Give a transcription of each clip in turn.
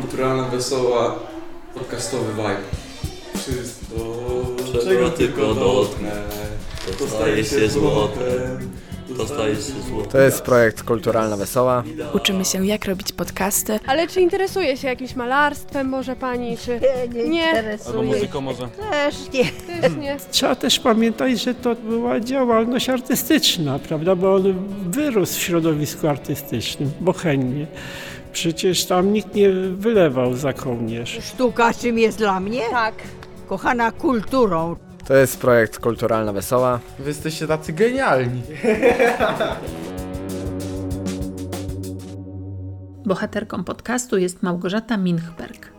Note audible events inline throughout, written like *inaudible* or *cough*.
kulturalna, wesoła, podcastowy vibe. Wszystko, Czego czego tylko dotknę, to staje się złotem, to jest projekt Kulturalna Wesoła. Uczymy się, jak robić podcasty, Ale czy interesuje się jakimś malarstwem może pani, czy Nie, nie, Nie. interesuje. Albo muzyką może. Też nie. też nie? *laughs* Trzeba też pamiętać, że to była działalność artystyczna, prawda? Bo on wyrósł w środowisku artystycznym, bohemnie. Przecież tam nikt nie wylewał za kołnierz. Sztuka czym jest dla mnie? Tak. Kochana kulturą. To jest projekt Kulturalna Wesoła. Wy jesteście tacy genialni. *laughs* Bohaterką podcastu jest Małgorzata Minchberg.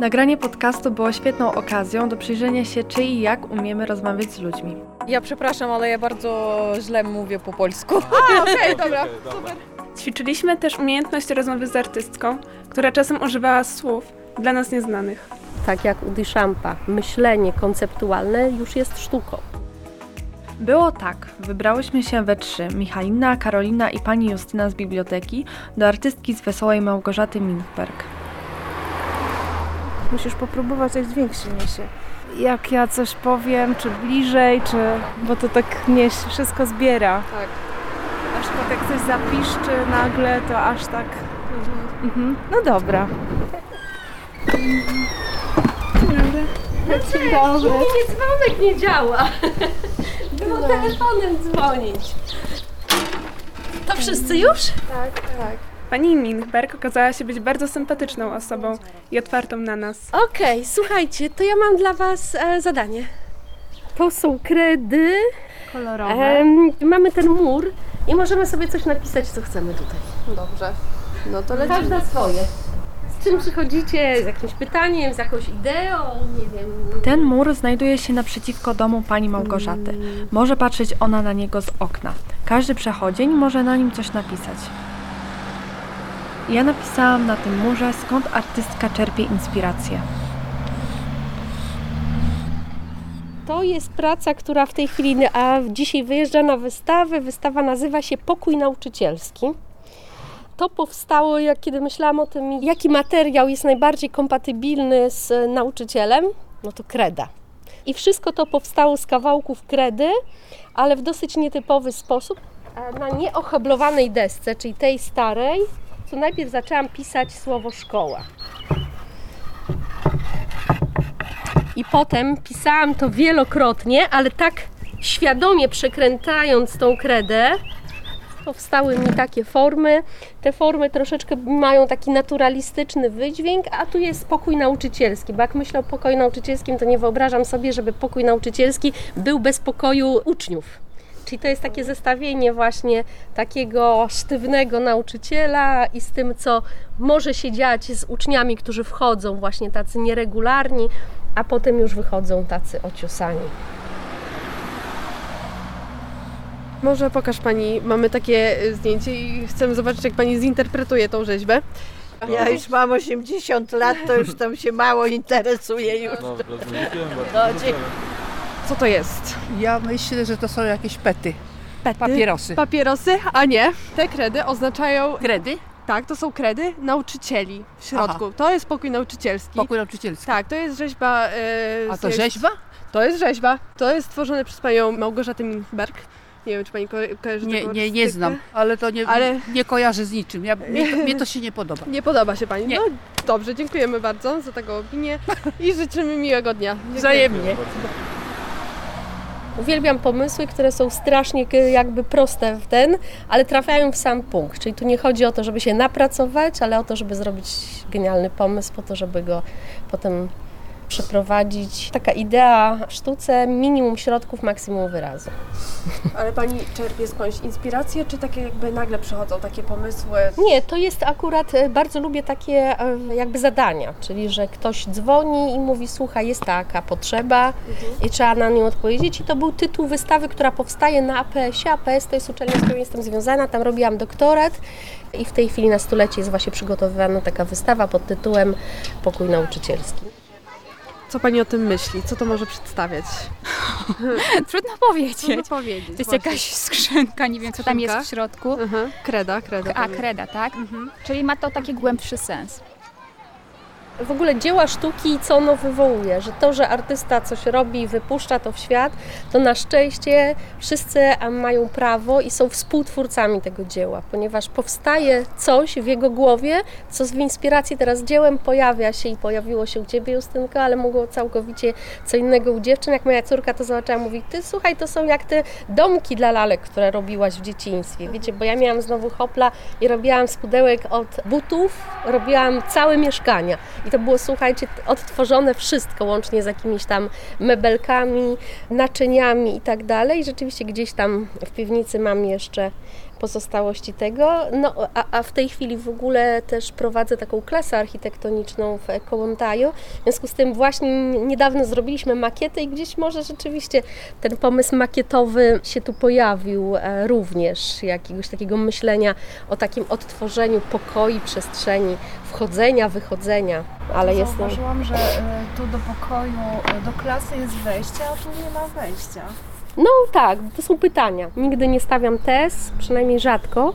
Nagranie podcastu było świetną okazją do przyjrzenia się, czy i jak umiemy rozmawiać z ludźmi. Ja przepraszam, ale ja bardzo źle mówię po polsku. A, okej, *laughs* dobra. Ćwiczyliśmy też umiejętność rozmowy z artystką, która czasem używała słów dla nas nieznanych. tak jak u Duchampa, myślenie konceptualne już jest sztuką. Było tak, wybrałyśmy się we trzy, Michalina, Karolina i pani Justyna z biblioteki, do artystki z Wesołej Małgorzaty Minchberg. Musisz popróbować coś większy się. Jak ja coś powiem, czy bliżej, czy... Bo to tak mnie się wszystko zbiera. Tak. Na przykład jak coś zapiszczy nagle, to aż tak... Mhm. No dobra. Dzień dobry. Nie, dzwonek nie działa. Było telefonem dzwonić. To wszyscy już? Pani Minchberg okazała się być bardzo sympatyczną osobą i otwartą na nas. Okej, słuchajcie, to ja mam dla Was e, zadanie. To są kredy. Kolorowe. Em, mamy ten mur i możemy sobie coś napisać, co chcemy tutaj. Dobrze. No to lecimy. Każda swoje. Z czym przychodzicie? Z jakimś pytaniem, z jakąś ideą? Nie wiem. Ten mur znajduje się naprzeciwko domu pani Małgorzaty. Może patrzeć ona na niego z okna. Każdy przechodzień może na nim coś napisać. Ja napisałam na tym murze, skąd artystka czerpie inspirację. To jest praca, która w tej chwili, a dzisiaj wyjeżdża na wystawę. Wystawa nazywa się Pokój Nauczycielski. To powstało, jak kiedy myślałam o tym, jaki materiał jest najbardziej kompatybilny z nauczycielem, no to kreda. I wszystko to powstało z kawałków kredy, ale w dosyć nietypowy sposób. A Na nieoheblowanej desce, czyli tej starej, to najpierw zaczęłam pisać słowo szkoła. I potem pisałam to wielokrotnie, ale tak świadomie przekręcając tą kredę, powstały mi takie formy. Te formy troszeczkę mają taki naturalistyczny wydźwięk, a tu jest pokój nauczycielski, bo jak myślę o pokoju nauczycielskim, to nie wyobrażam sobie, żeby pokój nauczycielski był bez pokoju uczniów. Czyli to jest takie zestawienie właśnie takiego sztywnego nauczyciela i z tym, co może się dziać z uczniami, którzy wchodzą właśnie tacy nieregularni, a potem już wychodzą tacy ociosani. Może pokaż pani, mamy takie y, zdjęcie i chcemy zobaczyć, jak pani zinterpretuje tą rzeźbę. Ja już mam 80 lat, to już tam się mało interesuje już. Dobrze, dziękujemy No, bardzo. Co to jest? Ja myślę, że to są jakieś pety. Pety? Papierosy. Papierosy? A nie. Te kredy oznaczają, Kredy? tak, to są kredy nauczycieli w środku. To jest pokój nauczycielski. Pokój nauczycielski. Tak, to jest rzeźba. y, A to rzeźba? To jest rzeźba. To jest stworzone przez panią Małgorzatę Minchberg. Nie wiem, czy pani ko kojarzy Nie, nie, nie znam, ale to nie, Ale- nie kojarzę z niczym. Ja, mnie, mnie to się nie podoba. *laughs* Nie podoba się pani. Nie. No dobrze, dziękujemy bardzo za taką opinię i życzymy miłego dnia. Dziękuję. Wzajemnie. Uwielbiam pomysły, które są strasznie jakby proste w ten, ale trafiają w sam punkt. Czyli tu nie chodzi o to, żeby się napracować, ale o to, żeby zrobić genialny pomysł po to, żeby go potem przeprowadzić. Taka idea w sztuce, minimum środków, maksimum wyrazu. Ale pani czerpie skądś inspirację, czy takie jakby nagle przychodzą takie pomysły? Nie, to jest akurat, e, bardzo lubię takie e, jakby zadania, czyli że ktoś dzwoni i mówi, słuchaj, jest taka potrzeba i trzeba na nią odpowiedzieć. I to był tytuł wystawy, która powstaje na APS-ie. APS to jest uczelnia, z którą jestem związana, tam robiłam doktorat i w tej chwili na stulecie jest właśnie przygotowywana taka wystawa pod tytułem Pokój nauczycielski. Co pani o tym myśli? Co to może przedstawiać? *laughs* Trudno powiedzieć. Trudno powiedzieć. To jest właśnie. jakaś skrzynka, nie wiem co tam jest w środku. Mhm. Kreda, kreda. A, kreda, tak? Czyli ma to taki głębszy sens. W ogóle dzieła sztuki, co ono wywołuje, że to, że artysta coś robi i wypuszcza to w świat, to na szczęście wszyscy mają prawo i są współtwórcami tego dzieła, ponieważ powstaje coś w jego głowie, co w inspiracji teraz dziełem pojawia się i pojawiło się u Ciebie, Justynka, ale mogło całkowicie co innego u dziewczyn. Jak moja córka to zobaczyła, mówi, Ty słuchaj, to są jak te domki dla lalek, które robiłaś w dzieciństwie, wiecie, bo ja miałam znowu hopla i robiłam z pudełek od butów, robiłam całe mieszkania. I to było, słuchajcie, odtworzone wszystko, łącznie z jakimiś tam mebelkami, naczyniami i tak dalej. Rzeczywiście gdzieś tam w piwnicy mam jeszcze pozostałości tego. No, a, a w tej chwili w ogóle też prowadzę taką klasę architektoniczną w Kołątaju. W związku z tym właśnie niedawno zrobiliśmy makietę i gdzieś może rzeczywiście ten pomysł makietowy się tu pojawił e, również, jakiegoś takiego myślenia o takim odtworzeniu pokoi, przestrzeni, wchodzenia, wychodzenia. Ale jest no, Zauważyłam, że e, tu do pokoju, e, do klasy jest wejście, a tu nie ma wejścia. No tak, to są pytania. Nigdy nie stawiam tez, przynajmniej rzadko.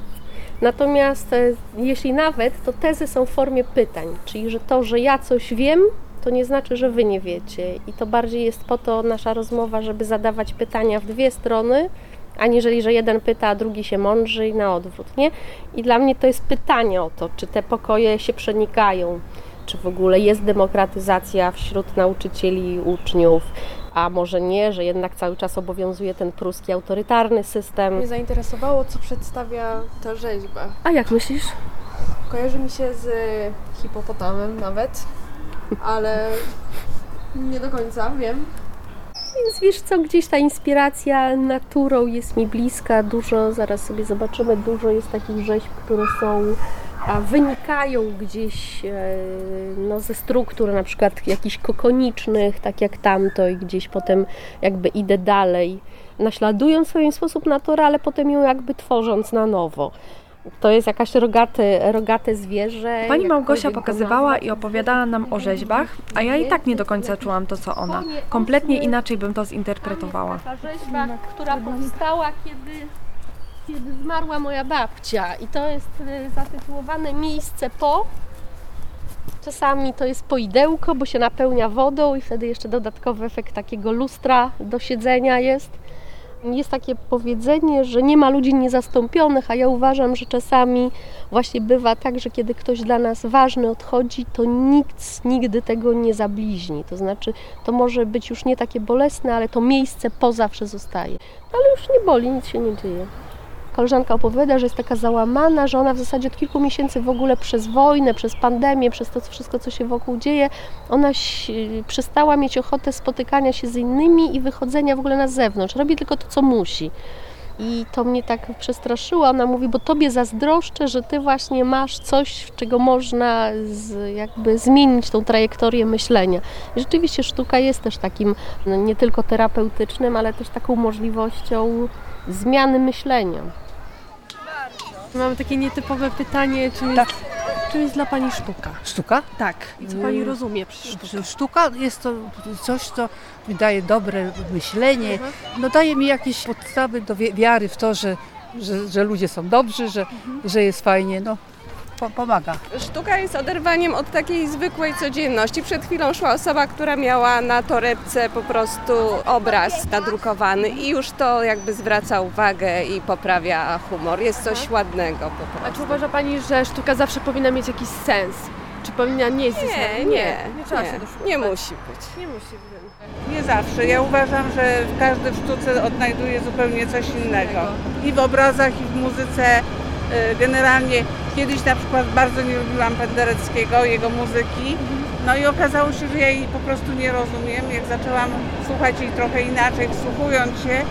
Natomiast e, jeśli nawet, to tezy są w formie pytań, czyli że to, że ja coś wiem, to nie znaczy, że wy nie wiecie. I to bardziej jest po to nasza rozmowa, żeby zadawać pytania w dwie strony, aniżeli, że jeden pyta, a drugi się mądrzy i na odwrót, nie? I dla mnie to jest pytanie o to, czy te pokoje się przenikają, czy w ogóle jest demokratyzacja wśród nauczycieli i uczniów, a może nie, że jednak cały czas obowiązuje ten pruski autorytarny system. Mnie zainteresowało, co przedstawia ta rzeźba. A jak myślisz? Kojarzy mi się z hipopotamem nawet, ale nie do końca wiem. Więc wiesz co, gdzieś ta inspiracja naturą jest mi bliska, dużo, zaraz sobie zobaczymy, dużo jest takich rzeźb, które są, wynikają gdzieś e, no, ze struktur na przykład jakichś kokonicznych, tak jak tamto i gdzieś potem jakby idę dalej, naśladując w swój sposób naturę, ale potem ją jakby tworząc na nowo. To jest jakaś rogate, rogate zwierzę. Pani Małgosia pokazywała i opowiadała nam o rzeźbach, a ja i tak nie do końca czułam to, co ona. Kompletnie inaczej bym to zinterpretowała. Taka rzeźba, która powstała, kiedy, kiedy zmarła moja babcia. I to jest e, zatytułowane Miejsce po. Czasami to jest poidełko, bo się napełnia wodą i wtedy jeszcze dodatkowy efekt takiego lustra do siedzenia jest. Jest takie powiedzenie, że nie ma ludzi niezastąpionych, a ja uważam, że czasami właśnie bywa tak, że kiedy ktoś dla nas ważny odchodzi, to nikt nigdy tego nie zabliźni. To znaczy, to może być już nie takie bolesne, ale to miejsce po zawsze zostaje. Ale już nie boli, nic się nie dzieje. Koleżanka opowiada, że jest taka załamana, że ona w zasadzie od kilku miesięcy w ogóle przez wojnę, przez pandemię, przez to wszystko, co się wokół dzieje, ona przestała mieć ochotę spotykania się z innymi i wychodzenia w ogóle na zewnątrz. Robi tylko to, co musi. I to mnie tak przestraszyło. Ona mówi, bo tobie zazdroszczę, że ty właśnie masz coś, czego można z, jakby zmienić tą trajektorię myślenia. I rzeczywiście sztuka jest też takim no, nie tylko terapeutycznym, ale też taką możliwością zmiany myślenia. Mam takie nietypowe pytanie, czym jest, czym jest dla Pani sztuka? Sztuka? Tak. I co Pani Mm. rozumie przez sztukę? Sztuka jest to coś, co mi daje dobre myślenie, no daje mi jakieś podstawy do wi- wiary w to, że, że, że ludzie są dobrzy, że, że jest fajnie, no po, pomaga. Sztuka jest oderwaniem od takiej zwykłej codzienności. Przed chwilą szła osoba, która miała na torebce po prostu obraz nadrukowany i już to jakby zwraca uwagę i poprawia humor. Jest coś ładnego po A prostu. czy uważa Pani, że sztuka zawsze powinna mieć jakiś sens? Czy powinna nie jest Nie, nie, nie trzeba nie, się doszukiwać. nie musi być. Nie musi być. Nie zawsze. Ja uważam, że każdy w sztuce odnajduje zupełnie coś innego. I w obrazach, i w muzyce. y, Generalnie kiedyś na przykład bardzo nie lubiłam Pendereckiego, jego muzyki. No i okazało się, że ja jej po prostu nie rozumiem. Jak zaczęłam słuchać jej trochę inaczej, wsłuchując się,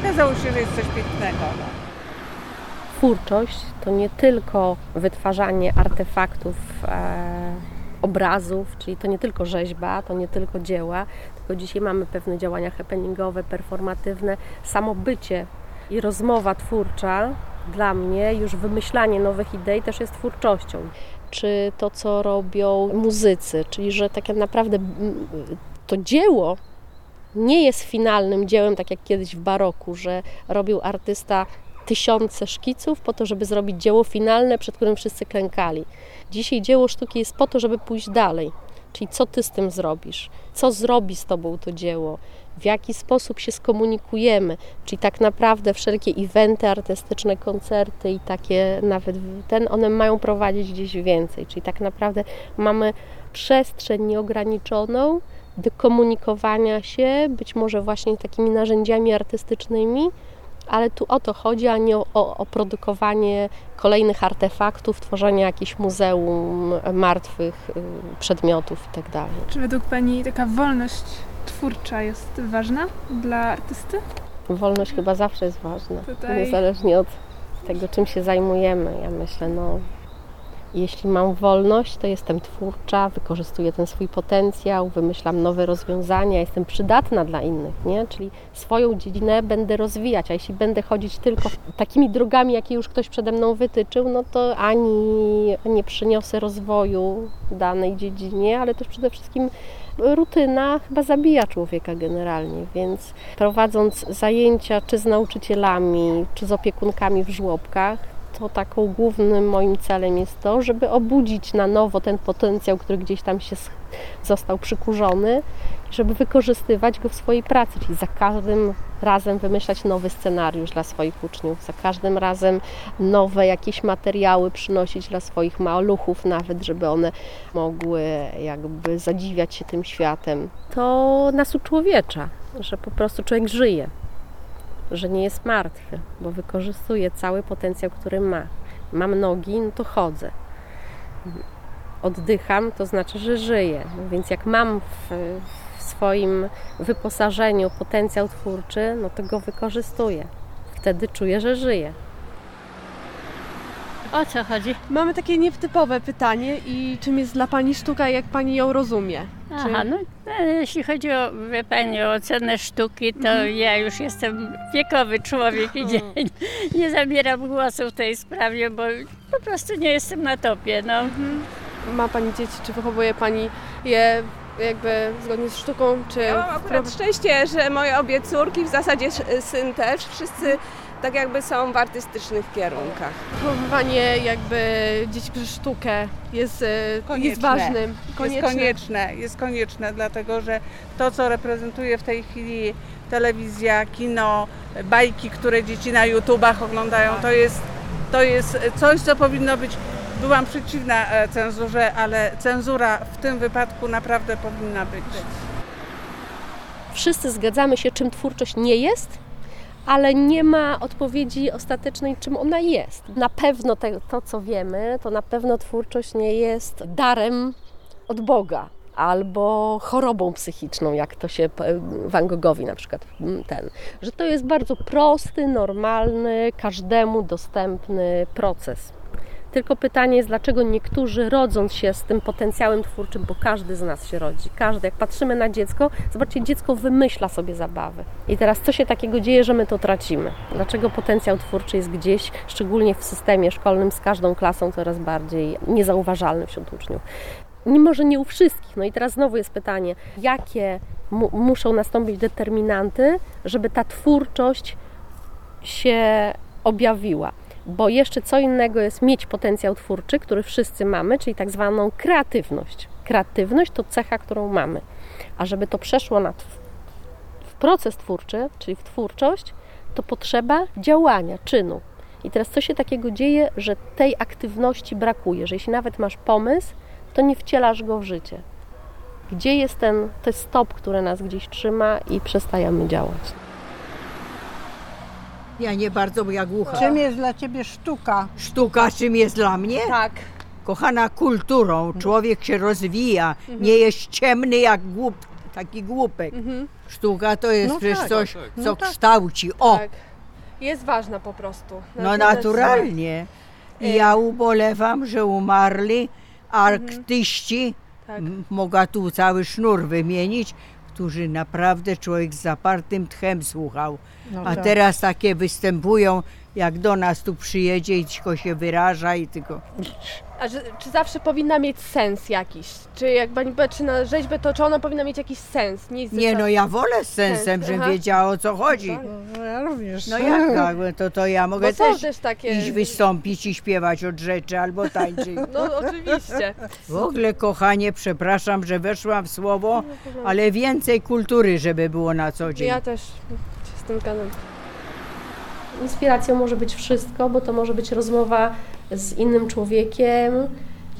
okazało się, że jest coś pięknego. Twórczość to nie tylko wytwarzanie artefaktów, e, obrazów, czyli to nie tylko rzeźba, to nie tylko dzieła, tylko dzisiaj mamy pewne działania happeningowe, performatywne, samo bycie i rozmowa twórcza dla mnie, już wymyślanie nowych idei też jest twórczością. Czy to, co robią muzycy, czyli że tak naprawdę to dzieło nie jest finalnym dziełem, tak jak kiedyś w baroku, że robił artysta tysiące szkiców po to, żeby zrobić dzieło finalne, przed którym wszyscy klękali. Dzisiaj dzieło sztuki jest po to, żeby pójść dalej. Czyli co ty z tym zrobisz? Co zrobi z tobą to dzieło? W jaki sposób się skomunikujemy? Czyli tak naprawdę wszelkie eventy artystyczne, koncerty i takie nawet ten, one mają prowadzić gdzieś więcej. Czyli tak naprawdę mamy przestrzeń nieograniczoną do komunikowania się, być może właśnie takimi narzędziami artystycznymi, ale tu o to chodzi, a nie o, o, produkowanie kolejnych artefaktów, tworzenie jakiegoś muzeum martwych y, przedmiotów itd. Czy według Pani taka wolność twórcza jest ważna dla artysty? Wolność chyba zawsze jest ważna, Tutaj- niezależnie od tego, czym się zajmujemy. Ja myślę, no, jeśli mam wolność, to jestem twórcza, wykorzystuję ten swój potencjał, wymyślam nowe rozwiązania, jestem przydatna dla innych, nie? Czyli swoją dziedzinę będę rozwijać, a jeśli będę chodzić tylko takimi drogami, jakie już ktoś przede mną wytyczył, no to ani nie przyniosę rozwoju danej dziedzinie, ale też przede wszystkim rutyna chyba zabija człowieka generalnie, więc prowadząc zajęcia czy z nauczycielami, czy z opiekunkami w żłobkach, to taką głównym moim celem jest to, żeby obudzić na nowo ten potencjał, który gdzieś tam się został przykurzony, żeby wykorzystywać go w swojej pracy, czyli za każdym razem wymyślać nowy scenariusz dla swoich uczniów, za każdym razem nowe jakieś materiały przynosić dla swoich maluchów nawet, żeby one mogły jakby zadziwiać się tym światem. To nas uczłowiecza, że po prostu człowiek żyje że nie jest martwy, bo wykorzystuje cały potencjał, który ma. Mam nogi, no to chodzę. Oddycham, to znaczy, że żyję. No więc jak mam w, w swoim wyposażeniu potencjał twórczy, no to go wykorzystuję. Wtedy czuję, że żyję. O co chodzi? Mamy takie nietypowe pytanie i czym jest dla Pani sztuka, jak Pani ją rozumie? Aha, no e, jeśli chodzi o, wie Pani, o ocenę sztuki, to ja już jestem wiekowy człowiek i nie, nie zabieram głosu w tej sprawie, bo po prostu nie jestem na topie, no. Ma Pani dzieci, czy wychowuje Pani je jakby zgodnie z sztuką, czy... Ja mam akurat szczęście, że moje obie córki, w zasadzie syn też, wszyscy tak jakby są w artystycznych kierunkach. Wychowywanie jakby dzieci przez sztukę jest, e, jest Konieczne. ważnym. Jest konieczne, jest konieczne, dlatego że to, co reprezentuje w tej chwili telewizja, kino, bajki, które dzieci na YouTubach oglądają, to jest, to jest coś, co powinno być. Byłam przeciwna e, cenzurze, ale cenzura w tym wypadku naprawdę powinna być. Wszyscy zgadzamy się, czym twórczość nie jest, ale nie ma odpowiedzi ostatecznej, czym ona jest. Na pewno te, to, co wiemy, to na pewno twórczość nie jest darem od Boga albo chorobą psychiczną, jak to się p- Van Goghowi na przykład mm, ten, że to jest bardzo prosty, normalny, każdemu dostępny proces. Tylko pytanie jest, dlaczego niektórzy rodząc się z tym potencjałem twórczym, bo każdy z nas się rodzi, każdy, jak patrzymy na dziecko, zobaczcie, dziecko wymyśla sobie zabawy. I teraz co się takiego dzieje, że my to tracimy? Dlaczego potencjał twórczy jest gdzieś, szczególnie w systemie szkolnym, z każdą klasą coraz bardziej niezauważalny wśród uczniów? Nie może nie u wszystkich. No i teraz znowu jest pytanie, jakie mu- muszą nastąpić determinanty, żeby ta twórczość się objawiła. Bo jeszcze co innego jest mieć potencjał twórczy, który wszyscy mamy, czyli tak zwaną kreatywność. Kreatywność to cecha, którą mamy. A żeby to przeszło na w proces twórczy, czyli w twórczość, to potrzeba działania, czynu. I teraz co się takiego dzieje, że tej aktywności brakuje, że jeśli nawet masz pomysł, to nie wcielasz go w życie. Gdzie jest ten, ten stop, który nas gdzieś trzyma i przestajemy działać? Ja nie bardzo, bo ja głucha. Czym jest dla ciebie sztuka? Sztuka czym jest dla mnie? Tak. Kochana kulturą, człowiek się rozwija, nie jest ciemny jak głup, taki głupek. Sztuka to jest No przecież tak. coś, Tak, tak. co No tak. kształci. O, Tak. Jest ważna po prostu. no Natomiast- naturalnie. I ja ubolewam, że umarli artyści, Tak. m- tu cały sznur wymienić, którzy naprawdę człowiek z zapartym tchem słuchał. No A tak. teraz takie występują jak do nas tu przyjedzie i tylko się wyraża i tylko... A że, czy zawsze powinna mieć sens jakiś? Czy jak pani patrzy na rzeźbę, to czy ona powinna mieć jakiś sens? Nie, no, ja wolę z sensem, Sens, żebym aha. wiedziała o co chodzi. No ja również. No jak tak, *laughs* to, to ja mogę Bo też, też takie- iść wystąpić i śpiewać od rzeczy albo tańczyć. *laughs* No oczywiście. W ogóle, kochanie, przepraszam, że weszłam w słowo, ale więcej kultury, żeby było na co dzień. Ja też się z tym zgadzam. Inspiracją może być wszystko, bo to może być rozmowa z innym człowiekiem.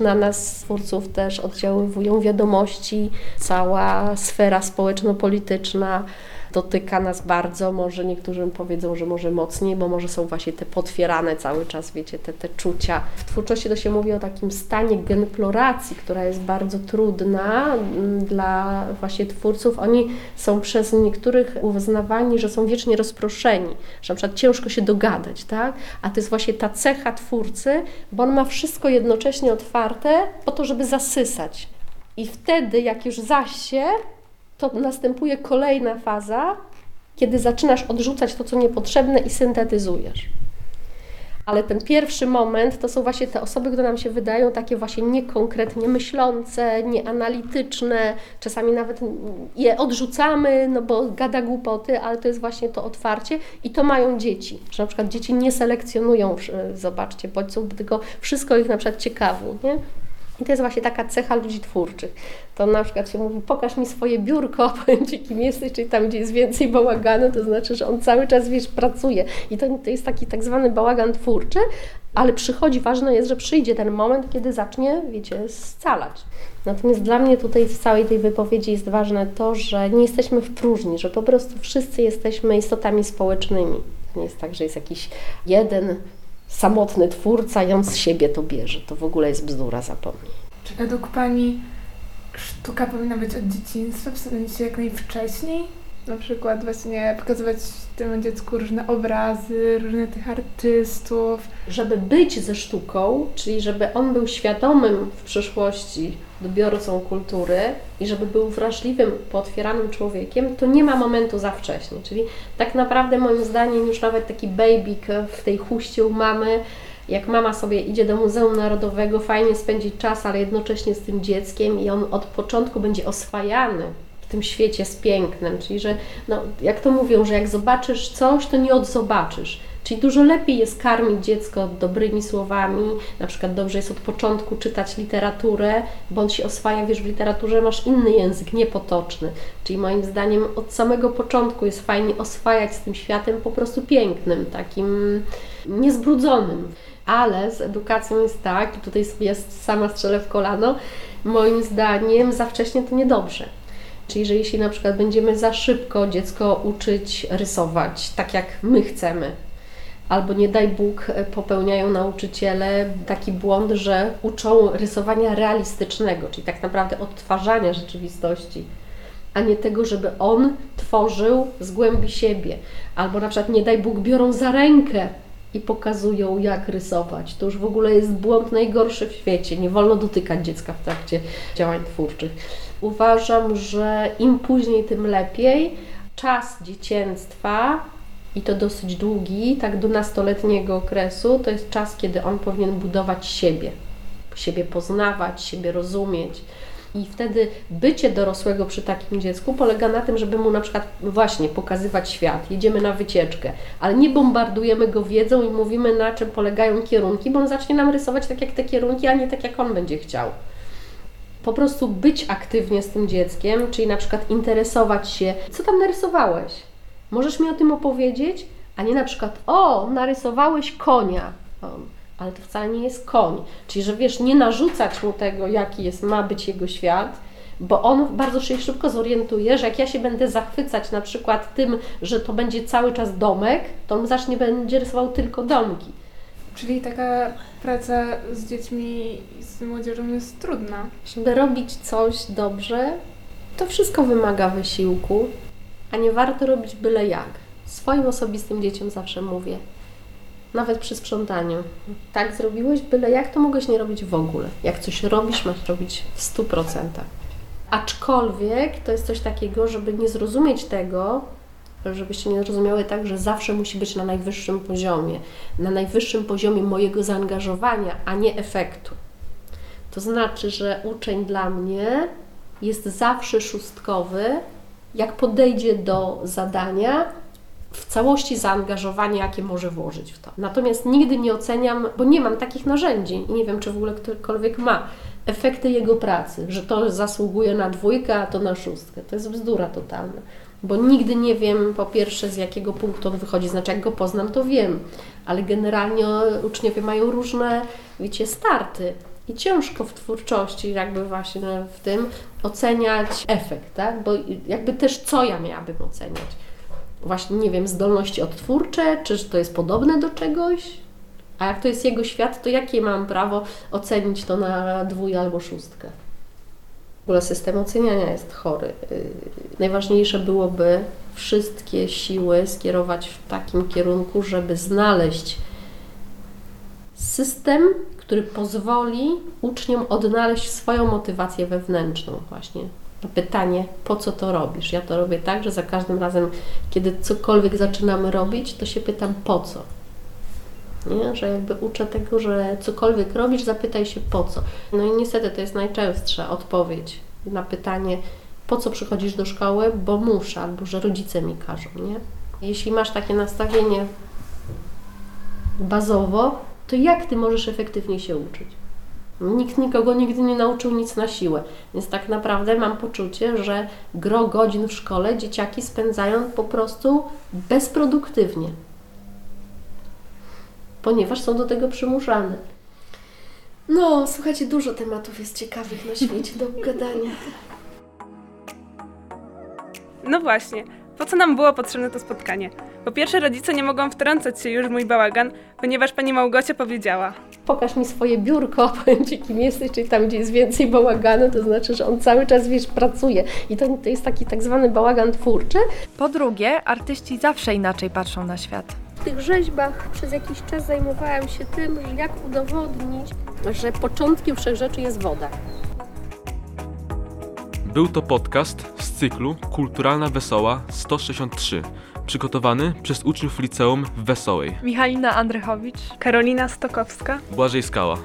Na nas, twórców, też oddziaływują wiadomości, cała sfera społeczno-polityczna dotyka nas bardzo. Może niektórzy powiedzą, że może mocniej, bo może są właśnie te potwierane cały czas, wiecie, te, te czucia. W twórczości to się mówi o takim stanie genploracji, która jest bardzo trudna mm, dla właśnie twórców. Oni są przez niektórych uznawani, że są wiecznie rozproszeni, że na przykład ciężko się dogadać, tak? A to jest właśnie ta cecha twórcy, bo on ma wszystko jednocześnie otwarte po to, żeby zasysać. I wtedy, jak już zasie, to następuje kolejna faza, kiedy zaczynasz odrzucać to, co niepotrzebne i syntetyzujesz. Ale ten pierwszy moment to są właśnie te osoby, które nam się wydają takie właśnie niekonkretnie myślące, nieanalityczne, czasami nawet je odrzucamy, no bo gada głupoty, ale to jest właśnie to otwarcie i to mają dzieci. Że na przykład dzieci nie selekcjonują, e, zobaczcie, bodźców, tylko wszystko ich na przykład ciekawi, nie? I to jest właśnie taka cecha ludzi twórczych. To na przykład się mówi, pokaż mi swoje biurko, *laughs* powiem Ci kim jesteś, czyli tam, gdzie jest więcej bałaganu, to znaczy, że on cały czas, wiesz, pracuje. I to, to jest taki tak zwany bałagan twórczy, ale przychodzi, ważne jest, że przyjdzie ten moment, kiedy zacznie, wiecie, scalać. Natomiast dla mnie tutaj w całej tej wypowiedzi jest ważne to, że nie jesteśmy w próżni, że po prostu wszyscy jesteśmy istotami społecznymi. Nie jest tak, że jest jakiś jeden samotny twórca i on z siebie to bierze. To w ogóle jest bzdura, zapomnij. Czy według Pani sztuka powinna być od dzieciństwa, w sensie jak najwcześniej? Na przykład właśnie pokazywać temu dziecku różne obrazy, różne tych artystów. Żeby być ze sztuką, czyli żeby on był świadomym w przyszłości odbiorcą kultury i żeby był wrażliwym, pootwieranym człowiekiem, to nie ma momentu za wcześnie. Czyli tak naprawdę moim zdaniem już nawet taki babyk w tej huście u mamy, jak mama sobie idzie do Muzeum Narodowego, fajnie spędzić czas, ale jednocześnie z tym dzieckiem i on od początku będzie oswajany w tym świecie z pięknem, czyli że, no, jak to mówią, że jak zobaczysz coś, to nie odzobaczysz. Czyli dużo lepiej jest karmić dziecko dobrymi słowami, na przykład dobrze jest od początku czytać literaturę, on się oswaja, wiesz, w literaturze masz inny język, niepotoczny. Czyli moim zdaniem od samego początku jest fajnie oswajać z tym światem po prostu pięknym, takim niezbrudzonym. Ale z edukacją jest tak, i tutaj sobie sama strzelę w kolano, moim zdaniem za wcześnie to niedobrze. Czyli, że jeśli na przykład będziemy za szybko dziecko uczyć rysować tak, jak my chcemy, albo nie daj Bóg popełniają nauczyciele taki błąd, że uczą rysowania realistycznego, czyli tak naprawdę odtwarzania rzeczywistości, a nie tego, żeby on tworzył z głębi siebie. Albo na przykład nie daj Bóg biorą za rękę i pokazują, jak rysować. To już w ogóle jest błąd najgorszy w świecie. Nie wolno dotykać dziecka w trakcie działań twórczych. Uważam, że im później, tym lepiej. Czas dzieciństwa i to dosyć długi, tak do nastoletniego okresu, to jest czas, kiedy on powinien budować siebie, siebie poznawać, siebie rozumieć. I wtedy bycie dorosłego przy takim dziecku polega na tym, żeby mu na przykład właśnie pokazywać świat. Jedziemy na wycieczkę, ale nie bombardujemy go wiedzą i mówimy na czym polegają kierunki, bo on zacznie nam rysować tak jak te kierunki, a nie tak jak on będzie chciał. Po prostu być aktywnie z tym dzieckiem, czyli na przykład interesować się, co tam narysowałeś? Możesz mi o tym opowiedzieć? A nie na przykład, o, narysowałeś konia. O, ale to wcale nie jest koń. Czyli, że wiesz, nie narzucać mu tego, jaki jest, ma być jego świat, bo on bardzo się szybko zorientuje, że jak ja się będę zachwycać na przykład tym, że to będzie cały czas domek, to on zacznie będzie rysował tylko domki. Czyli taka praca z dziećmi i z młodzieżą jest trudna. Żeby robić coś dobrze, to wszystko wymaga wysiłku, a nie warto robić byle jak. Swoim osobistym dzieciom zawsze mówię, nawet przy sprzątaniu. Tak zrobiłeś byle jak, to mogłeś nie robić w ogóle. Jak coś robisz, masz robić w 100%. Aczkolwiek to jest coś takiego, żeby nie zrozumieć tego, żebyście nie rozumiały tak, że zawsze musi być na najwyższym poziomie, na najwyższym poziomie mojego zaangażowania, a nie efektu. To znaczy, że uczeń dla mnie jest zawsze szóstkowy, jak podejdzie do zadania w całości zaangażowanie, jakie może włożyć w to. Natomiast nigdy nie oceniam, bo nie mam takich narzędzi i nie wiem, czy w ogóle ktokolwiek ma efekty jego pracy, że to zasługuje na dwójkę, a to na szóstkę. To jest bzdura totalna. Bo nigdy nie wiem, po pierwsze, z jakiego punktu on wychodzi, znaczy jak go poznam, to wiem, ale generalnie uczniowie mają różne, wiecie, starty. I ciężko w twórczości, jakby właśnie w tym, oceniać efekt, tak? Bo jakby też co ja miałabym oceniać? Właśnie, nie wiem, zdolności odtwórcze, czy to jest podobne do czegoś? A jak to jest jego świat, to jakie mam prawo ocenić to na dwój albo szóstkę? W ogóle system oceniania jest chory. Najważniejsze byłoby wszystkie siły skierować w takim kierunku, żeby znaleźć system, który pozwoli uczniom odnaleźć swoją motywację wewnętrzną właśnie. Pytanie, po co to robisz? Ja to robię tak, że za każdym razem, kiedy cokolwiek zaczynamy robić, to się pytam, po co? Nie? Że jakby uczę tego, że cokolwiek robisz, zapytaj się po co. No i niestety to jest najczęstsza odpowiedź na pytanie, po co przychodzisz do szkoły, bo muszę, albo że rodzice mi każą. Nie? Jeśli masz takie nastawienie bazowo, to jak ty możesz efektywnie się uczyć? Nikt nikogo nigdy nie nauczył nic na siłę, więc tak naprawdę mam poczucie, że gro godzin w szkole dzieciaki spędzają po prostu bezproduktywnie, ponieważ są do tego przymuszane. No, słuchajcie, dużo tematów jest ciekawych na świecie do gadania. No właśnie, po co nam było potrzebne to spotkanie? Po pierwsze, rodzice nie mogą wtrącać się już w mój bałagan, ponieważ pani Małgosia powiedziała. Pokaż mi swoje biurko, *laughs* powiem Ci, kim jesteś, czyli tam, gdzie jest więcej bałaganu, to znaczy, że on cały czas, wiesz, pracuje. I to, to jest taki tak zwany bałagan twórczy. Po drugie, artyści zawsze inaczej patrzą na świat. W tych rzeźbach przez jakiś czas zajmowałam się tym, że jak udowodnić, że początkiem wszechrzeczy jest woda. Był to podcast z cyklu Kulturalna Wesoła 163, przygotowany przez uczniów liceum w Wesołej. Michalina Andrychowicz, Karolina Stokowska, Błażej Skała.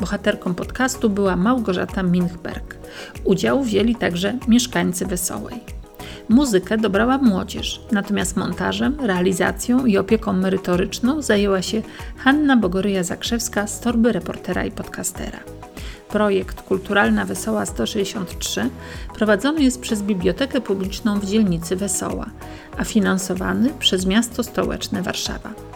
Bohaterką podcastu była Małgorzata Minchberg. Udział wzięli także mieszkańcy Wesołej. Muzykę dobrała młodzież, natomiast montażem, realizacją i opieką merytoryczną zajęła się Hanna Bogoryja-Zakrzewska z torby reportera i podcastera. Projekt Kulturalna Wesoła 163 prowadzony jest przez Bibliotekę Publiczną w dzielnicy Wesoła, a finansowany przez Miasto Stołeczne Warszawa.